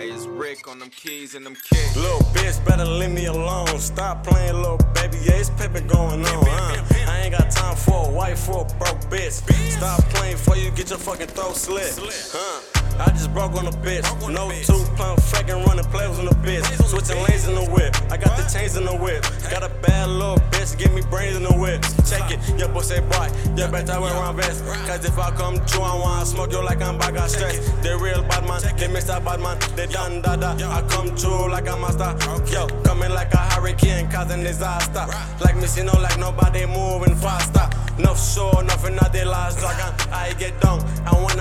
Hey, it's Rick on them keys and them kicks. Little bitch, better leave me alone. Stop playing, little baby. Yeah, it's pimpin' going on. I ain't got time for a wife for a broke bitch. Stop playing before you get your fucking throat slit. Huh? I just broke on a bitch. No two plump fucking running plays on the bitch. Switching lanes in the whip. I got the chains in the whip. Got a bad little bitch, give me brains in the whip. Check it, your say boy. You better wear around vest. Cause if I come true, I wanna smoke you like I'm back, got stress. They real bad man, they Mr. Bad man, they done dada. I come true like a star. Yo, coming like a hurricane, causing disaster. Like me, see no like nobody moving faster. No show, nothing not the last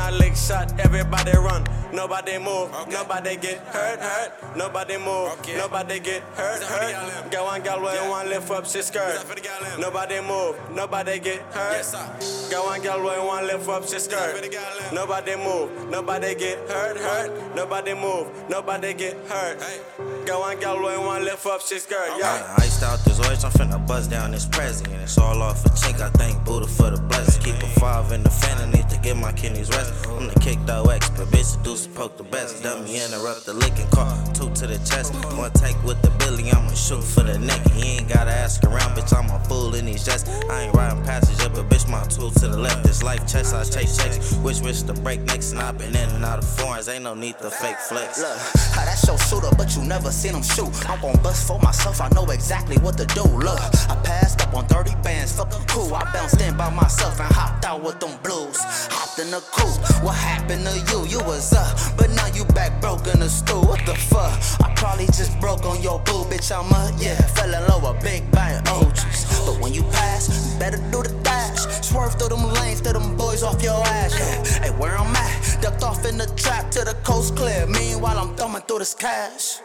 and when shot, everybody run. Nobody move, nobody get hurt, hurt. Nobody move, nobody get hurt, hurt. Go on, girl, where you want lift up she skirt. Nobody move, nobody get hurt. Go on, girl, where you want lift up she skirt. Nobody move, nobody get hurt, hurt. Nobody move, nobody get hurt. Go on, girl, where you want lift up she skirt. Yeah. I iced out this orange, I'm finna bust down this president. It's all off a chink, I thank Buddha for the blessing. Keep a five in the fan, I need to get my kidneys rest. I'm the kicked out expert, bitch, seduce poke the best. Dummy interrupt the licking car, two to the chest. One take with the Billy, I'ma shoot for the neck. He ain't gotta ask around, bitch, I'm a fool in these jets. I ain't riding passenger, but bitch, my tool to the left. This life chest, I chase checks. Wish, wish to break next, and i been in and out of foreigns. Ain't no need to fake flex. Look, how that's your shooter, but you never seen him shoot. I'm gon' bust for myself, I know exactly what to do. Look, I passed up on 30 bands, fuck cool. I bounced in by myself and hopped out with them blues. In the coupe, what happened to you? You was up, but now you back broke in the stool. What the fuck? I probably just broke on your boo, bitch. I'm a, yeah, fell in love with big bang OGs. But when you pass, you better do the dash. Swerve through them lanes, through them boys off your ass. Yeah. Hey, where I'm at, ducked off in the trap to the coast clear. Meanwhile, I'm thumbing through this cash.